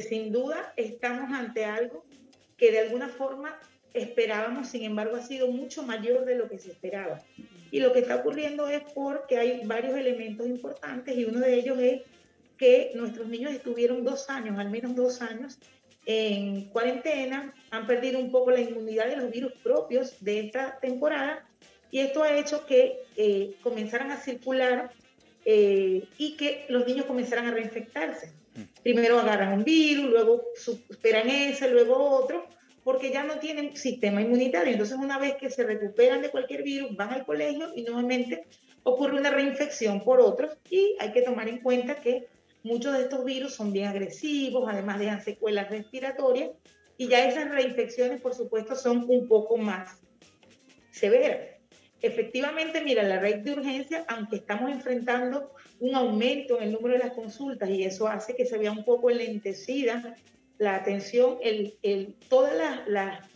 sin duda estamos ante algo que de alguna forma esperábamos, sin embargo ha sido mucho mayor de lo que se esperaba. Y lo que está ocurriendo es porque hay varios elementos importantes y uno de ellos es que nuestros niños estuvieron dos años, al menos dos años, en cuarentena, han perdido un poco la inmunidad de los virus propios de esta temporada y esto ha hecho que eh, comenzaran a circular eh, y que los niños comenzaran a reinfectarse. Primero agarran un virus, luego superan ese, luego otro, porque ya no tienen sistema inmunitario. Entonces, una vez que se recuperan de cualquier virus, van al colegio y nuevamente ocurre una reinfección por otros y hay que tomar en cuenta que muchos de estos virus son bien agresivos, además dejan secuelas respiratorias y ya esas reinfecciones, por supuesto, son un poco más severas. Efectivamente, mira, la red de urgencia, aunque estamos enfrentando un aumento en el número de las consultas y eso hace que se vea un poco enlentecida la atención, el, el, todas las, las,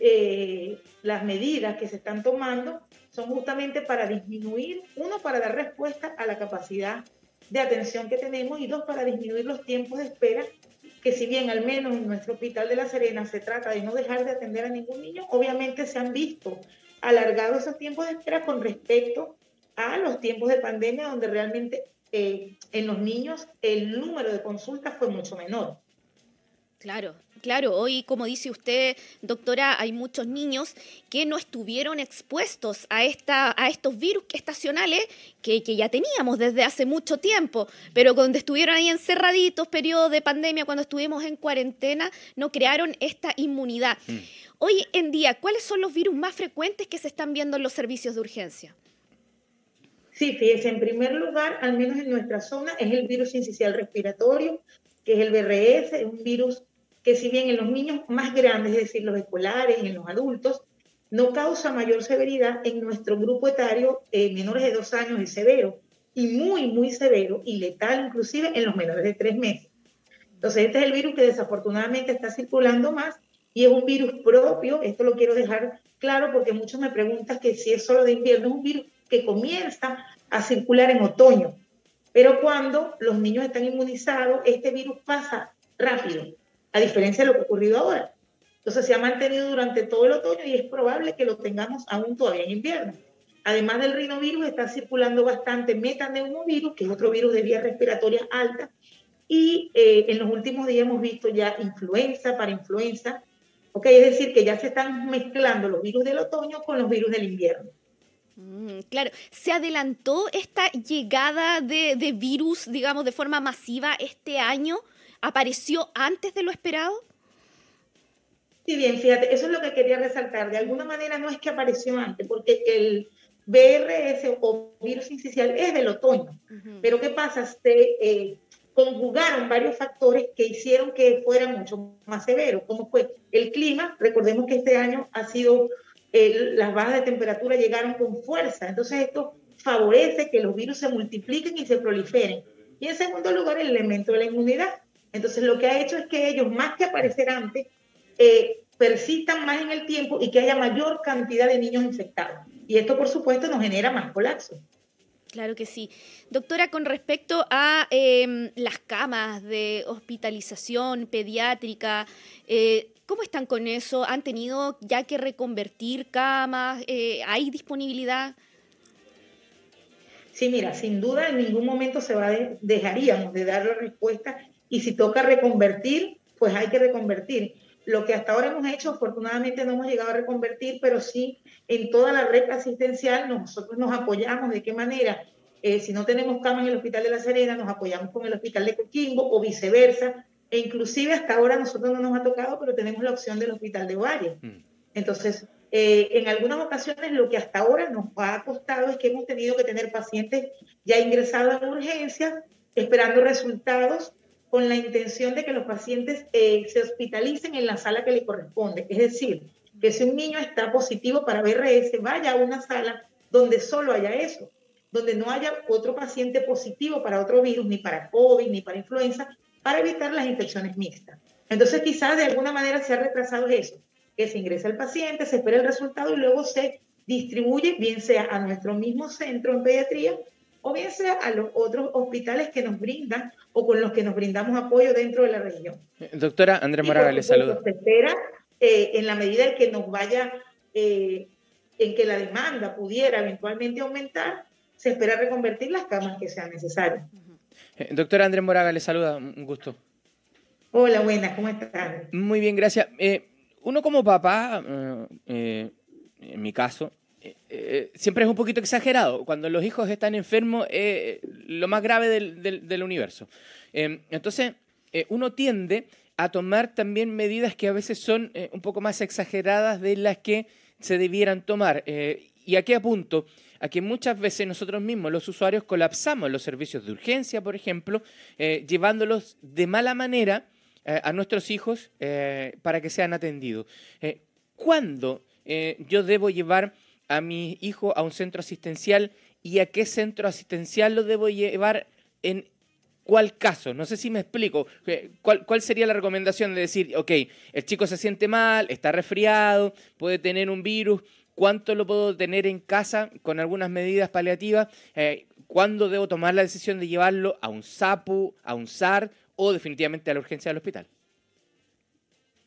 eh, las medidas que se están tomando son justamente para disminuir, uno, para dar respuesta a la capacidad de atención que tenemos y dos, para disminuir los tiempos de espera, que si bien al menos en nuestro hospital de La Serena se trata de no dejar de atender a ningún niño, obviamente se han visto alargados esos tiempos de espera con respecto a los tiempos de pandemia, donde realmente eh, en los niños el número de consultas fue mucho menor. Claro, claro. Hoy, como dice usted, doctora, hay muchos niños que no estuvieron expuestos a, esta, a estos virus estacionales que, ya teníamos desde hace mucho tiempo, pero cuando estuvieron ahí encerraditos, periodo de pandemia, cuando estuvimos en cuarentena, no crearon esta inmunidad. Mm. Hoy en día, ¿cuáles son los virus más frecuentes que se están viendo en los servicios de urgencia? Sí, fíjese, en primer lugar, al menos en nuestra zona, es el virus incisional respiratorio, que es el BRS, es un virus que si bien en los niños más grandes, es decir, los escolares, en los adultos, no causa mayor severidad, en nuestro grupo etario, eh, menores de dos años, es severo y muy, muy severo y letal inclusive en los menores de tres meses. Entonces, este es el virus que desafortunadamente está circulando más y es un virus propio, esto lo quiero dejar claro porque muchos me preguntan que si es solo de invierno, es un virus que comienza a circular en otoño, pero cuando los niños están inmunizados, este virus pasa rápido a diferencia de lo que ha ocurrido ahora. Entonces se ha mantenido durante todo el otoño y es probable que lo tengamos aún todavía en invierno. Además del rinovirus, está circulando bastante metaneumovirus, que es otro virus de vías respiratorias altas, y eh, en los últimos días hemos visto ya influenza para influenza, okay, es decir, que ya se están mezclando los virus del otoño con los virus del invierno. Mm, claro, ¿se adelantó esta llegada de, de virus, digamos, de forma masiva este año? apareció antes de lo esperado? Sí, bien, fíjate, eso es lo que quería resaltar. De alguna manera no es que apareció antes, porque el BRS o virus incisional es del otoño. Pero ¿qué pasa? Se eh, conjugaron varios factores que hicieron que fuera mucho más severo, como fue el clima. Recordemos que este año ha sido, las bajas de temperatura llegaron con fuerza. Entonces esto favorece que los virus se multipliquen y se proliferen. Y en segundo lugar, el elemento de la inmunidad. Entonces, lo que ha hecho es que ellos, más que aparecer antes, eh, persistan más en el tiempo y que haya mayor cantidad de niños infectados. Y esto, por supuesto, nos genera más colapso. Claro que sí. Doctora, con respecto a em, las camas de hospitalización pediátrica, eh, ¿cómo están con eso? ¿Han tenido ya que reconvertir camas? Eh, ¿Hay disponibilidad? Sí, mira, sin duda en ningún momento se va dejaríamos de dar la respuesta y si toca reconvertir, pues hay que reconvertir. Lo que hasta ahora hemos hecho, afortunadamente no hemos llegado a reconvertir, pero sí en toda la red asistencial nosotros nos apoyamos. ¿De qué manera? Eh, si no tenemos cama en el Hospital de La Serena, nos apoyamos con el Hospital de Coquimbo o viceversa. E inclusive hasta ahora nosotros no nos ha tocado, pero tenemos la opción del Hospital de Ovaria. Mm. Entonces, eh, en algunas ocasiones lo que hasta ahora nos ha costado es que hemos tenido que tener pacientes ya ingresados en urgencia, esperando resultados con la intención de que los pacientes eh, se hospitalicen en la sala que le corresponde. Es decir, que si un niño está positivo para BRS, vaya a una sala donde solo haya eso, donde no haya otro paciente positivo para otro virus, ni para COVID, ni para influenza, para evitar las infecciones mixtas. Entonces, quizás de alguna manera se ha retrasado eso, que se ingresa el paciente, se espera el resultado y luego se distribuye, bien sea a nuestro mismo centro en pediatría o bien sea a los otros hospitales que nos brindan o con los que nos brindamos apoyo dentro de la región. Doctora Andrea Moraga, le saludo. Se espera, eh, en la medida en que nos vaya, eh, en que la demanda pudiera eventualmente aumentar, se espera reconvertir las camas que sean necesarias. Eh, doctora Andrea Moraga, le saluda, un gusto. Hola, buenas, ¿cómo están? Muy bien, gracias. uno como papá, en mi caso, eh, eh, siempre es un poquito exagerado. Cuando los hijos están enfermos, es lo más grave del, universo. Em, entonces, eh, uno tiende a tomar también medidas que a veces son un poco más exageradas de las que se debieran tomar. ¿Y a qué apunto? A que muchas veces nosotros mismos, los usuarios, colapsamos los servicios de urgencia, por ejemplo, llevándolos de mala manera a nuestros hijos para que sean atendidos. ¿Cuándo yo debo llevar a mi hijo a un centro asistencial y a qué centro asistencial lo debo llevar en cuál caso. No sé si me explico. ¿Cuál, ¿Cuál, sería la recomendación de decir, ok, el chico se siente mal, está resfriado, puede tener un virus, cuánto lo puedo tener en casa con algunas medidas paliativas? Eh, ¿Cuándo debo tomar la decisión de llevarlo a un SAPU, a un SAR o definitivamente a la urgencia del hospital?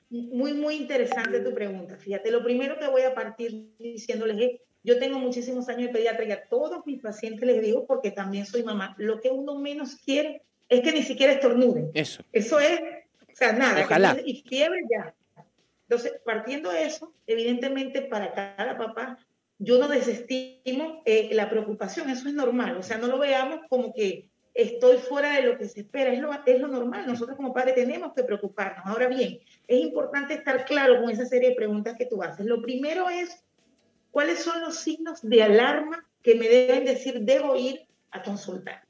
Muy, muy interesante tu pregunta. Fíjate, lo primero que voy a partir diciéndoles es, yo tengo muchísimos años de pediatra y a todos mis pacientes les digo, porque también soy mamá, lo que uno menos quiere es que ni siquiera estornuden. Eso. Eso es, o sea, nada. Ojalá. Y fiebre ya. Entonces, partiendo de eso, evidentemente para cada papá, yo no desestimo eh, la preocupación, eso es normal, o sea, no lo veamos como que estoy fuera de lo que se espera, es lo, es normal, nosotros como padres tenemos que preocuparnos. Ahora bien, es importante estar claro con esa serie de preguntas que tú haces. Lo primero es, ¿cuáles son los signos de alarma que me deben decir debo ir a consultar?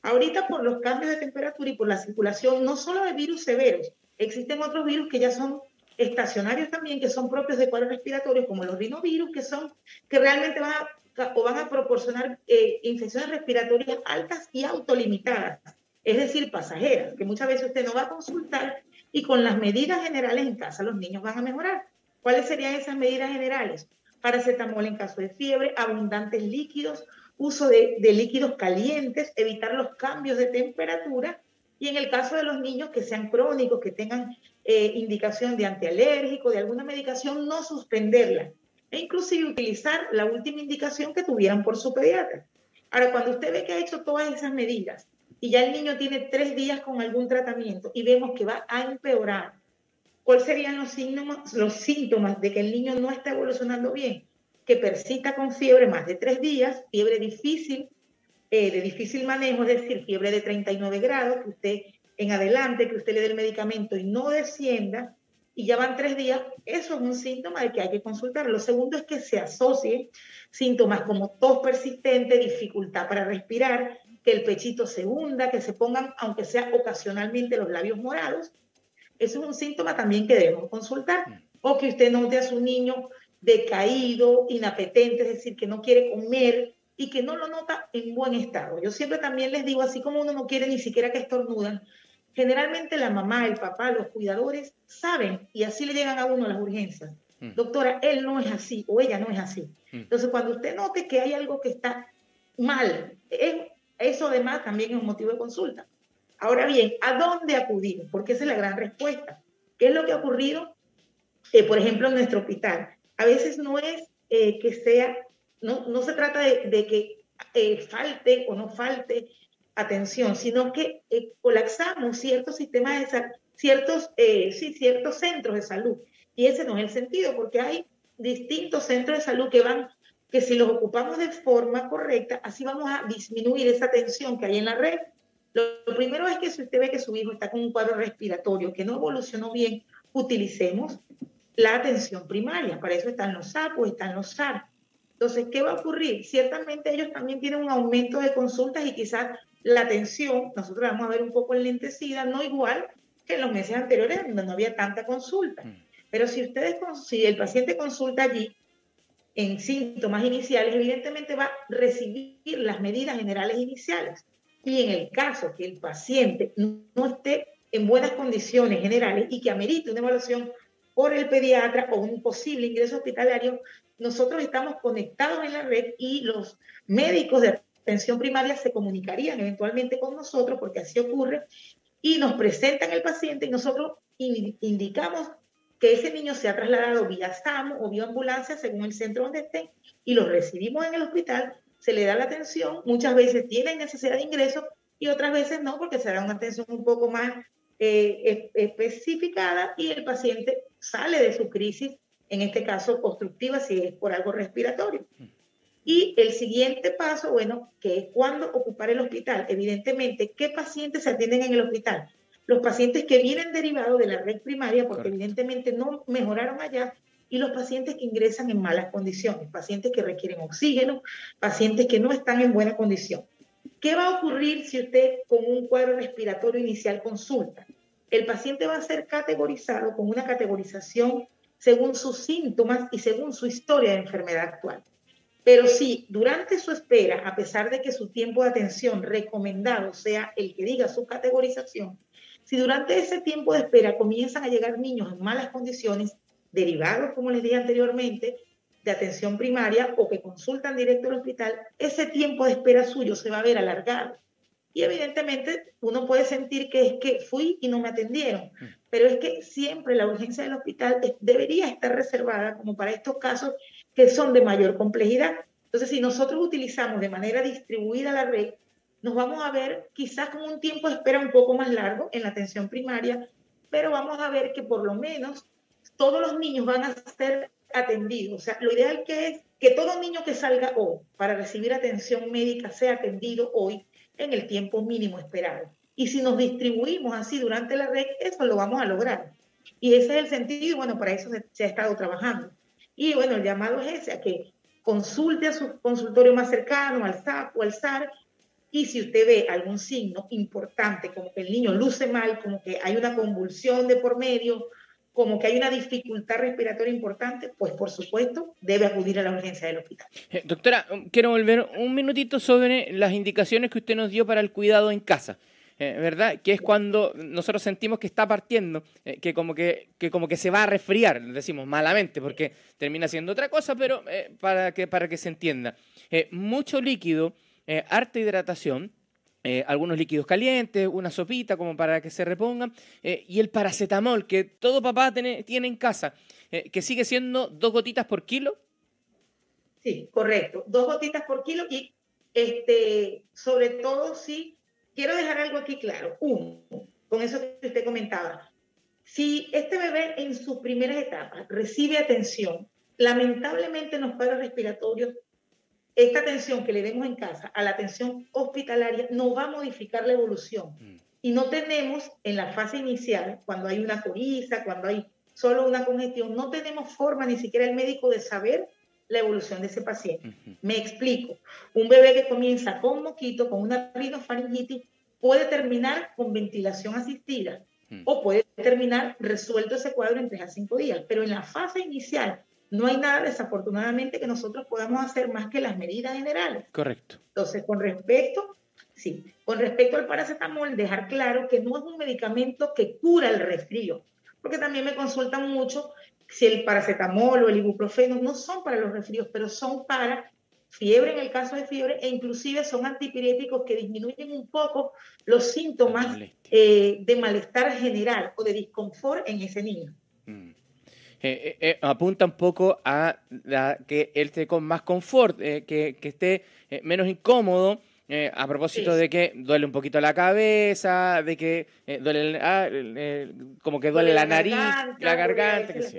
Ahorita por los cambios de temperatura y por la circulación, no solo de virus severos, existen otros virus que ya son estacionarios también, que son propios de cuadros respiratorios, como los rinovirus, que son, que realmente van a o van a proporcionar eh, infecciones respiratorias altas y autolimitadas, es decir, pasajeras, que muchas veces usted no va a consultar y con las medidas generales en casa los niños van a mejorar. ¿Cuáles serían esas medidas generales? Paracetamol en caso de fiebre, abundantes líquidos, uso de, líquidos calientes, evitar los cambios de temperatura y en el caso de los niños que sean crónicos, que tengan eh, indicación de antialérgico, de alguna medicación, no suspenderla e inclusive utilizar la última indicación que tuvieran por su pediatra. Ahora, cuando usted ve que ha hecho todas esas medidas y ya el niño tiene tres días con algún tratamiento y vemos que va a empeorar, ¿cuáles serían los síntomas, de que el niño no está evolucionando bien? Que persista con fiebre más de tres días, fiebre difícil, eh, de difícil manejo, es decir, fiebre de 39 grados, que usted en adelante, que usted le dé el medicamento y no descienda, y ya van tres días, eso es un síntoma de que hay que consultar. Lo segundo es que se asocie síntomas como tos persistente, dificultad para respirar, que el pechito se hunda, que se pongan, aunque sea ocasionalmente, los labios morados. Eso es un síntoma también que debemos consultar. Mm. O que usted note a su niño decaído, inapetente, es decir, que no quiere comer y que no lo nota en buen estado. Yo siempre también les digo, así como uno no quiere ni siquiera que estornudan, generalmente la mamá, el papá, los cuidadores saben y así le llegan a uno las urgencias. Mm. Doctora, él no es así o ella no es así. Mm. Entonces, cuando usted note que hay algo que está mal, eso además también es un motivo de consulta. Ahora bien, ¿a dónde acudir? Porque esa es la gran respuesta. ¿Qué es lo que ha ocurrido, eh, por ejemplo, en nuestro hospital? A veces no es eh, que sea, no, no se trata de, que eh, falte o no falte atención, sino que eh, colapsamos ciertos sistemas de salud, ciertos, eh, sí, ciertos centros de salud. Y ese no es el sentido, porque hay distintos centros de salud que van, que si los ocupamos de forma correcta, así vamos a disminuir esa tensión que hay en la red. Lo, lo primero es que si usted ve que su hijo está con un cuadro respiratorio que no evolucionó bien, utilicemos la atención primaria. Para eso están los SAPOS, están los SAR. Entonces, ¿qué va a ocurrir? Ciertamente ellos también tienen un aumento de consultas y quizás la atención, nosotros vamos a ver un poco enlentecida, no igual que en los meses anteriores donde no había tanta consulta. Mm. Pero si ustedes, si el paciente consulta allí en síntomas iniciales, evidentemente va a recibir las medidas generales iniciales. Y en el caso que el paciente no esté en buenas condiciones generales y que amerite una evaluación por el pediatra o un posible ingreso hospitalario, nosotros estamos conectados en la red y los médicos de atención primaria se comunicarían eventualmente con nosotros, porque así ocurre, y nos presentan el paciente y nosotros indicamos que ese niño se ha trasladado vía SAMO o vía ambulancia según el centro donde esté y lo recibimos en el hospital, se le da la atención, muchas veces tiene necesidad de ingreso y otras veces no, porque se da una atención un poco más eh, especificada y el paciente sale de su crisis, en este caso obstructiva, si es por algo respiratorio. Y el siguiente paso, bueno, que es cuando ocupar el hospital. Evidentemente, ¿qué pacientes se atienden en el hospital? Los pacientes que vienen derivados de la red primaria, porque evidentemente no mejoraron allá, y los pacientes que ingresan en malas condiciones, pacientes que requieren oxígeno, pacientes que no están en buena condición. ¿Qué va a ocurrir si usted con un cuadro respiratorio inicial consulta? El paciente va a ser categorizado con una categorización según sus síntomas y según su historia de enfermedad actual. Pero si durante su espera, a pesar de que su tiempo de atención recomendado sea el que diga su categorización, si durante ese tiempo de espera comienzan a llegar niños en malas condiciones, derivados, como les dije anteriormente, de atención primaria o que consultan directo al hospital, ese tiempo de espera suyo se va a ver alargado. Y evidentemente uno puede sentir que es que fui y no me atendieron, mm. pero es que siempre la urgencia del hospital debería estar reservada como para estos casos que son de mayor complejidad. Entonces, si nosotros utilizamos de manera distribuida la red, nos vamos a ver quizás con un tiempo de espera un poco más largo en la atención primaria, pero vamos a ver que por lo menos todos los niños van a ser atendidos. O sea, lo ideal que es que todo niño que salga hoy para recibir atención médica sea atendido hoy en el tiempo mínimo esperado. Y si nos distribuimos así durante la red, eso lo vamos a lograr. Y ese es el sentido, y bueno, para eso se, se ha estado trabajando. Y bueno, el llamado es ese, a que consulte a su consultorio más cercano, al SAP o al SAR, y si usted ve algún signo importante, como que el niño luce mal, como que hay una convulsión de por medio, como que hay una dificultad respiratoria importante, pues por supuesto debe acudir a la urgencia del hospital. Eh, doctora, quiero volver un minutito sobre las indicaciones que usted nos dio para el cuidado en casa. Eh, ¿verdad? Que es cuando nosotros sentimos que está partiendo, eh, que, como que, que, como que se va a resfriar, decimos malamente, porque termina siendo otra cosa, pero eh, para, que, para que se entienda. mucho líquido, harta hidratación, algunos líquidos calientes, una sopita como para que se repongan, y el paracetamol que todo papá tiene, tiene en casa, que sigue siendo dos gotitas por kilo. Sí, correcto, dos gotitas por kilo y este, sobre todo si quiero dejar algo aquí claro. Uno, con eso que usted comentaba, si este bebé en sus primeras etapas recibe atención, lamentablemente en los cuadros respiratorios, esta atención que le demos en casa a la atención hospitalaria no va a modificar la evolución. Mm. Y no tenemos en la fase inicial, cuando hay una coriza, cuando hay solo una congestión, no tenemos forma ni siquiera el médico de saber la evolución de ese paciente. Me explico. Un bebé que comienza con moquito, con una rinofaringitis, puede terminar con ventilación asistida mm. o puede terminar resuelto ese cuadro en 3 a 5 días. Pero en la fase inicial no hay nada desafortunadamente que nosotros podamos hacer más que las medidas generales. Correcto. Entonces, con respecto, sí, con respecto al paracetamol, dejar claro que no es un medicamento que cura el resfrío, porque también me consultan mucho si el paracetamol o el ibuprofeno no son para los resfríos, pero son para fiebre en el caso de fiebre e inclusive son antipiréticos que disminuyen un poco los síntomas eh, de malestar general o de disconfort en ese niño. Mm. Eh, eh, apunta un poco a que él esté con más confort, que, que, esté menos incómodo eh, a propósito de que duele un poquito la cabeza, de que eh, duele, ah, como que duele, la, nariz, la garganta, que sí.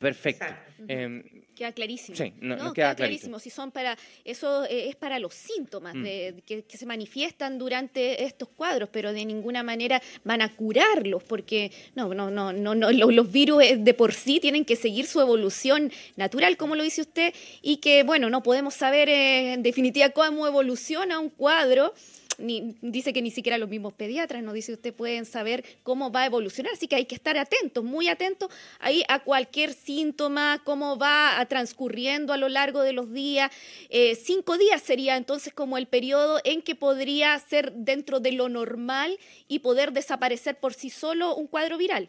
Perfecto. Em, queda clarísimo. Sí, no, queda, clarísimo. Si son para, eso eh, es para los síntomas mm. de, que, se manifiestan durante estos cuadros, pero de ninguna manera van a curarlos, porque no, no, no, no, no los, virus eh, de por sí tienen que seguir su evolución natural, como lo dice usted, y que, bueno, no podemos saber eh, en definitiva cómo evoluciona un cuadro ni, dice que ni siquiera los mismos pediatras nos dice usted pueden saber cómo va a evolucionar, así que hay que estar atentos, muy atentos ahí a cualquier síntoma, cómo va transcurriendo a lo largo de los días. Eh, cinco días sería entonces como el periodo en que podría ser dentro de lo normal y poder desaparecer por sí solo un cuadro viral.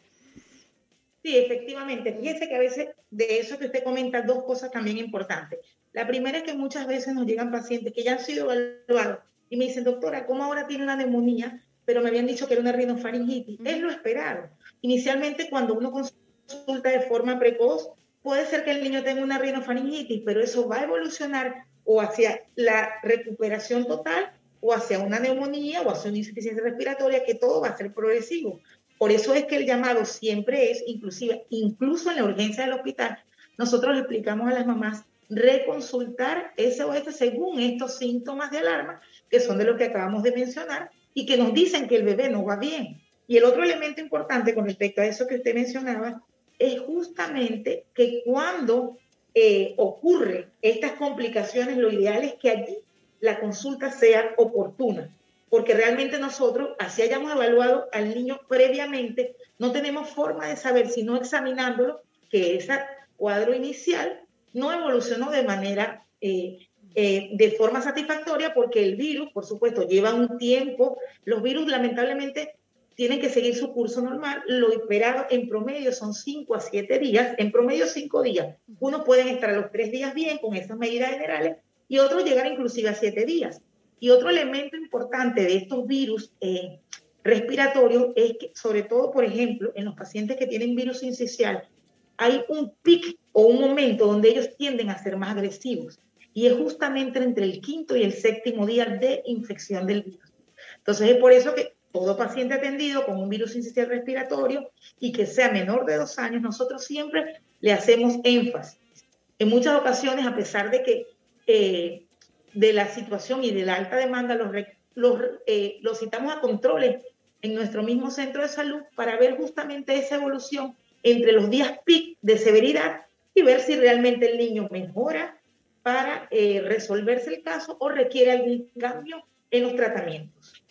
Sí, efectivamente. Fíjese que a veces de eso que usted comenta, dos cosas también importantes. La primera es que muchas veces nos llegan pacientes que ya han sido evaluados y me dicen, doctora, ¿cómo ahora tiene una neumonía? Pero me habían dicho que era una rinofaringitis. Es lo esperado. Inicialmente, cuando uno consulta de forma precoz, puede ser que el niño tenga una rinofaringitis, pero eso va a evolucionar o hacia la recuperación total o hacia una neumonía o hacia una insuficiencia respiratoria, que todo va a ser progresivo. Por eso es que el llamado siempre es, inclusive, incluso en la urgencia del hospital, nosotros explicamos a las mamás reconsultar SOS según estos síntomas de alarma, que son de los que acabamos de mencionar, y que nos dicen que el bebé no va bien. Y el otro elemento importante con respecto a eso que usted mencionaba es justamente que cuando eh, ocurren estas complicaciones, lo ideal es que allí la consulta sea oportuna, porque realmente nosotros, así hayamos evaluado al niño previamente, no tenemos forma de saber, si no examinándolo, que ese cuadro inicial no evolucionó de manera, eh, eh, de forma satisfactoria, porque el virus, por supuesto, lleva un tiempo, los virus lamentablemente tienen que seguir su curso normal. Lo esperado en promedio son 5 a 7 días, en promedio 5 días. Unos pueden estar a los 3 días bien con esas medidas generales y otros llegar inclusive a 7 días. Y otro elemento importante de estos virus eh, respiratorios es que, sobre todo, por ejemplo, en los pacientes que tienen virus incisional, hay un pic o un momento donde ellos tienden a ser más agresivos. Y es justamente entre el quinto y el séptimo día de infección del virus. Entonces es por eso que todo paciente atendido con un virus incisional respiratorio y que sea menor de dos años, nosotros siempre le hacemos énfasis. En muchas ocasiones, a pesar de que eh, de la situación y de la alta demanda, los, los, eh, los citamos a controles en nuestro mismo centro de salud para ver justamente esa evolución entre los días PIC de severidad y ver si realmente el niño mejora para eh, resolverse el caso o requiere algún cambio en los tratamientos.